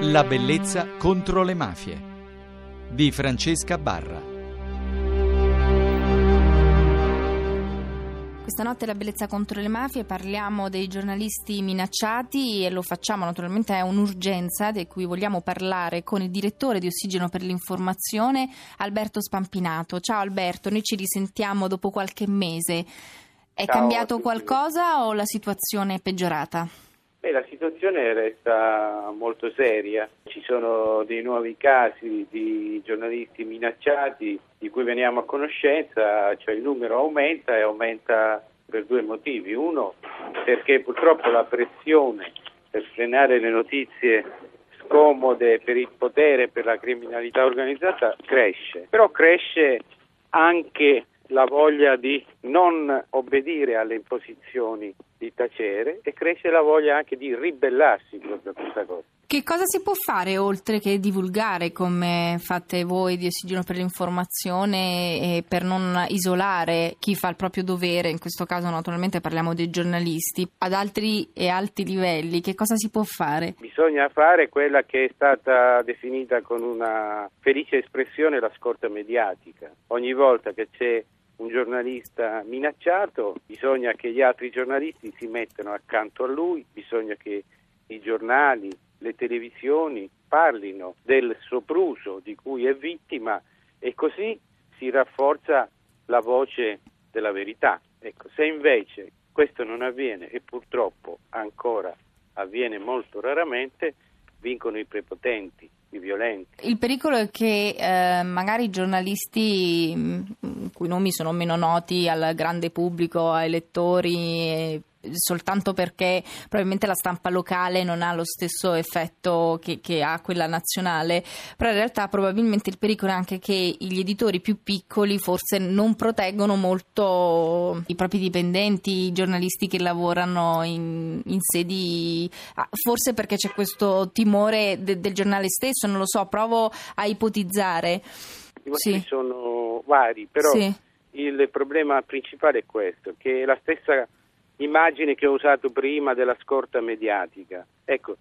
La bellezza contro le mafie di Francesca Barra. Questa notte la bellezza contro le mafie parliamo dei giornalisti minacciati e lo facciamo naturalmente è un'urgenza di cui vogliamo parlare con il direttore di Ossigeno per l'informazione Alberto Spampinato. Ciao Alberto, noi ci risentiamo dopo qualche mese. È Ciao cambiato qualcosa o la situazione è peggiorata? Beh, la situazione resta molto seria, ci sono dei nuovi casi di giornalisti minacciati di cui veniamo a conoscenza, cioè il numero aumenta e aumenta per due motivi. Uno perché purtroppo la pressione per frenare le notizie scomode per il potere e per la criminalità organizzata cresce, però cresce anche la voglia di non obbedire alle imposizioni di tacere e cresce la voglia anche di ribellarsi proprio a questa cosa. Che cosa si può fare oltre che divulgare come fate voi di Ossigeno per l'informazione e per non isolare chi fa il proprio dovere, in questo caso naturalmente parliamo dei giornalisti, ad altri e alti livelli, che cosa si può fare? Bisogna fare quella che è stata definita con una felice espressione la scorta mediatica. Ogni volta che c'è un giornalista minacciato, bisogna che gli altri giornalisti si mettano accanto a lui, bisogna che i giornali, le televisioni parlino del sopruso di cui è vittima e così si rafforza la voce della verità. Ecco, se invece questo non avviene e purtroppo ancora avviene molto raramente, vincono i prepotenti, i violenti. Il pericolo è che eh, magari i giornalisti, i cui nomi sono meno noti al grande pubblico, ai lettori, soltanto perché probabilmente la stampa locale non ha lo stesso effetto che, che, ha quella nazionale, però in realtà probabilmente il pericolo è anche che gli editori più piccoli forse non proteggono molto i propri dipendenti, i giornalisti che lavorano in, in sedi, forse perché c'è questo timore de, del giornale stesso, non lo so, provo a ipotizzare. I motivi sì. sono vari, però sì. il problema principale è questo, che la stessa immagine che ho usato prima della scorta mediatica. Ecco,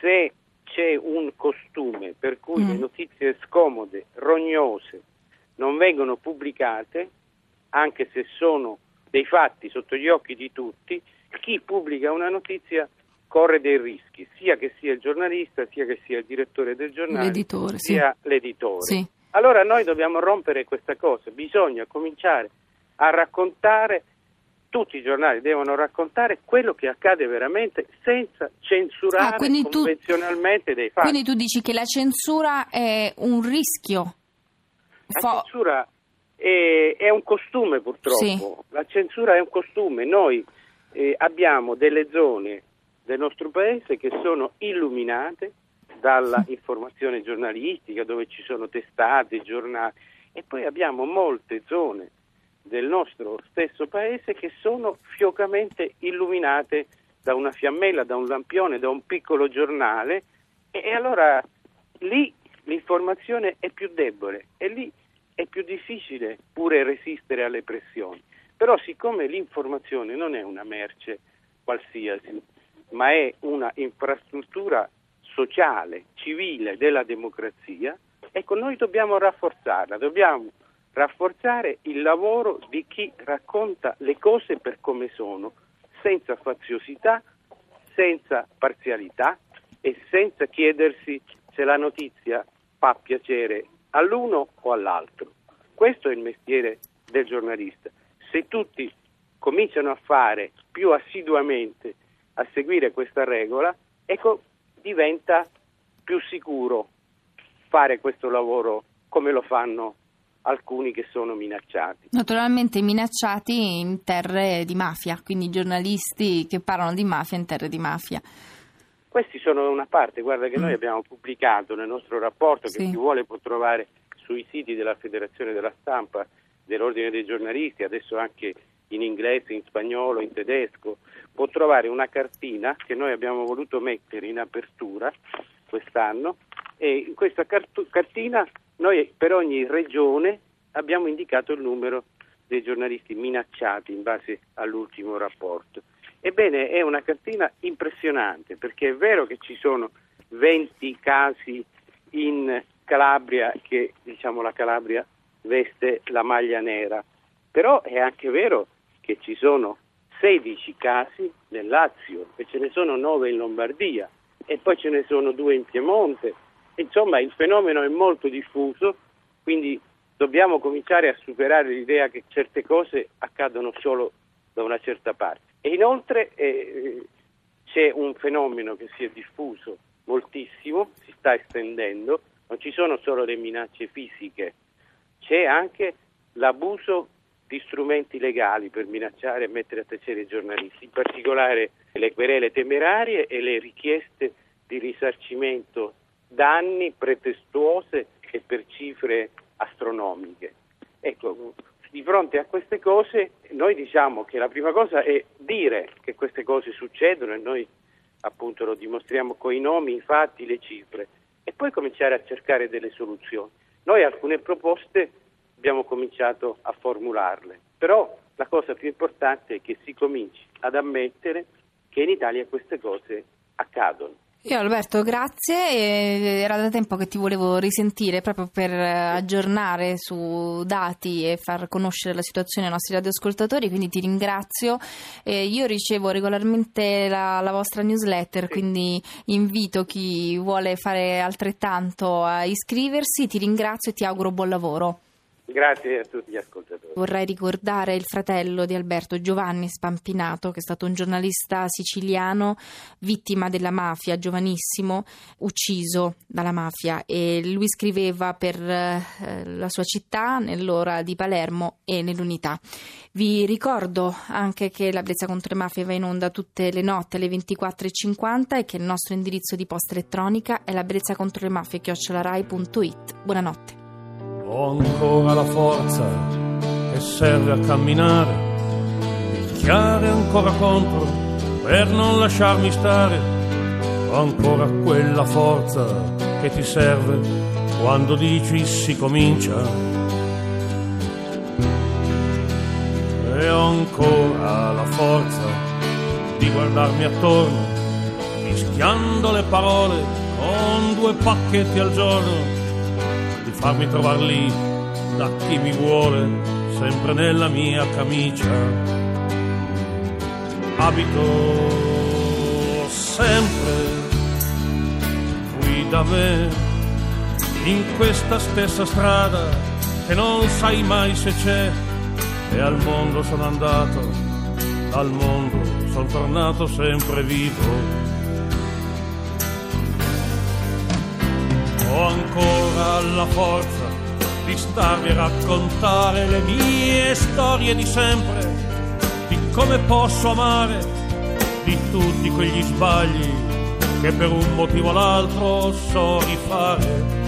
se c'è un costume per cui mm. le notizie scomode, rognose, non vengono pubblicate, anche se sono dei fatti sotto gli occhi di tutti, chi pubblica una notizia corre dei rischi, sia che sia il giornalista, sia che sia il direttore del giornale, l'editore, sia sì. l'editore. Sì. Allora noi dobbiamo rompere questa cosa, bisogna cominciare a raccontare tutti i giornali devono raccontare quello che accade veramente senza censurare ah, convenzionalmente tu, dei fatti. Quindi tu dici che la censura è un rischio? La Fo- censura è, è, un costume purtroppo, sì. la censura è un costume. Noi eh, abbiamo delle zone del nostro paese che sono illuminate dalla informazione giornalistica dove ci sono testate, giornali e poi abbiamo molte zone del nostro stesso paese che sono fiocamente illuminate da una fiammella, da un lampione, da un piccolo giornale e, allora lì l'informazione è più debole e lì è più difficile pure resistere alle pressioni. Però siccome l'informazione non è una merce qualsiasi, ma è una infrastruttura sociale, civile della democrazia, ecco noi dobbiamo rafforzarla, dobbiamo rafforzare il lavoro di chi racconta le cose per come sono, senza faziosità, senza parzialità e senza chiedersi se la notizia fa piacere all'uno o all'altro. Questo è il mestiere del giornalista. Se tutti cominciano a fare più assiduamente, a seguire questa regola, ecco, diventa più sicuro fare questo lavoro come lo fanno alcuni che sono minacciati. Naturalmente minacciati in terre di mafia, quindi giornalisti che parlano di mafia in terre di mafia. Questi sono una parte, guarda che mm. noi abbiamo pubblicato nel nostro rapporto, sì. che chi vuole può trovare sui siti della Federazione della Stampa, dell'Ordine dei giornalisti, adesso anche in inglese, in spagnolo, in tedesco, può trovare una cartina che noi abbiamo voluto mettere in apertura quest'anno e in questa cart- cartina noi per ogni regione abbiamo indicato il numero dei giornalisti minacciati in base all'ultimo rapporto. Ebbene, è una cartina impressionante perché è vero che ci sono 20 casi in Calabria che diciamo la Calabria veste la maglia nera, però è anche vero che ci sono 16 casi nel Lazio e ce ne sono 9 in Lombardia e poi ce ne sono 2 in Piemonte. Insomma, il fenomeno è molto diffuso, quindi dobbiamo cominciare a superare l'idea che certe cose accadono solo da una certa parte. E inoltre eh, c'è un fenomeno che si è diffuso moltissimo, si sta estendendo, non ci sono solo le minacce fisiche, c'è anche l'abuso di strumenti legali per minacciare e mettere a tacere i giornalisti, in particolare le querele temerarie e le richieste di risarcimento danni pretestuose e per cifre astronomiche. Ecco, di fronte a queste cose noi diciamo che la prima cosa è dire che queste cose succedono e noi appunto lo dimostriamo con i nomi, i fatti, le cifre e poi cominciare a cercare delle soluzioni. Noi alcune proposte abbiamo cominciato a formularle, però la cosa più importante è che si cominci ad ammettere che in Italia queste cose accadono. Io Alberto, grazie. Era da tempo che ti volevo risentire proprio per aggiornare su dati e far conoscere la situazione ai nostri radioascoltatori, quindi ti ringrazio. io ricevo regolarmente la, la vostra newsletter, quindi invito chi vuole fare altrettanto a iscriversi. Ti ringrazio e ti auguro buon lavoro. Grazie a tutti gli ascoltatori. Vorrei ricordare il fratello di Alberto Giovanni Spampinato, che è stato un giornalista siciliano vittima della mafia, giovanissimo, ucciso dalla mafia e lui scriveva per eh, la sua città nell'ora di Palermo e nell'unità. Vi ricordo anche che la Brezza contro le mafie va in onda tutte le notti alle 24.50 e che il nostro indirizzo di posta elettronica è la brezza contro le mafie chiocciolarai.it. Buonanotte. Ho ancora la forza che serve a camminare, picchiare ancora contro per non lasciarmi stare. Ho ancora quella forza che ti serve quando dici si comincia. E ho ancora la forza di guardarmi attorno, mischiando le parole con due pacchetti al giorno farmi trovar lì da chi mi vuole, sempre nella mia camicia. Abito sempre qui da me, in questa stessa strada che non sai mai se c'è. E al mondo sono andato, dal mondo sono tornato sempre vivo ho ancora la forza di starvi a raccontare le mie storie di sempre, di come posso amare, di tutti quegli sbagli che per un motivo o l'altro so rifare.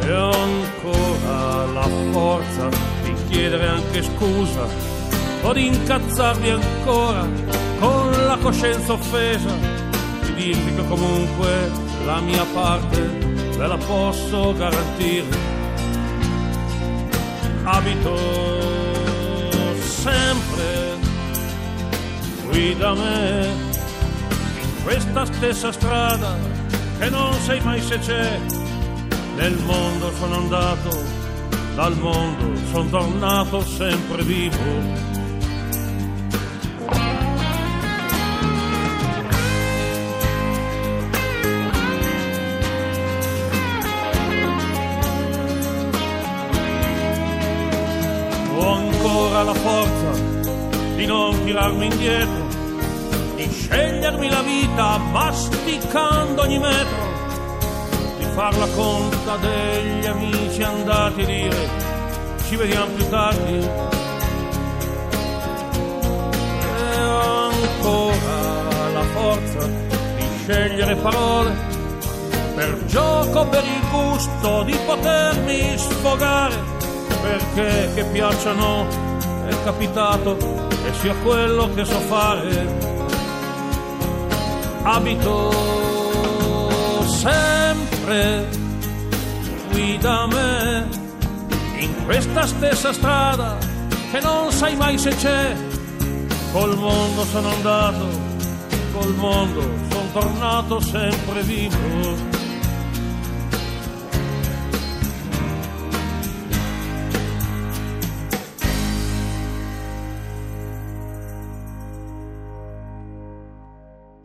E ho ancora la forza di chiedere anche scusa o di incazzarvi ancora con la coscienza offesa dirvi che comunque la mia parte ve la posso garantire. Abito sempre qui da me, in questa stessa strada che non sai mai se c'è. Nel mondo sono andato, dal mondo sono tornato sempre vivo tirarmi indietro, di scegliermi la vita masticando ogni metro, di far la conta degli amici andati a dire ci vediamo più tardi. E ho ancora la forza di scegliere parole per gioco, per il gusto di potermi sfogare perché che piacciono è capitato e sia quello che so fare. Abito sempre qui da me, in questa stessa strada che non sai mai se c'è. Col mondo sono andato, col mondo, son tornato sempre vivo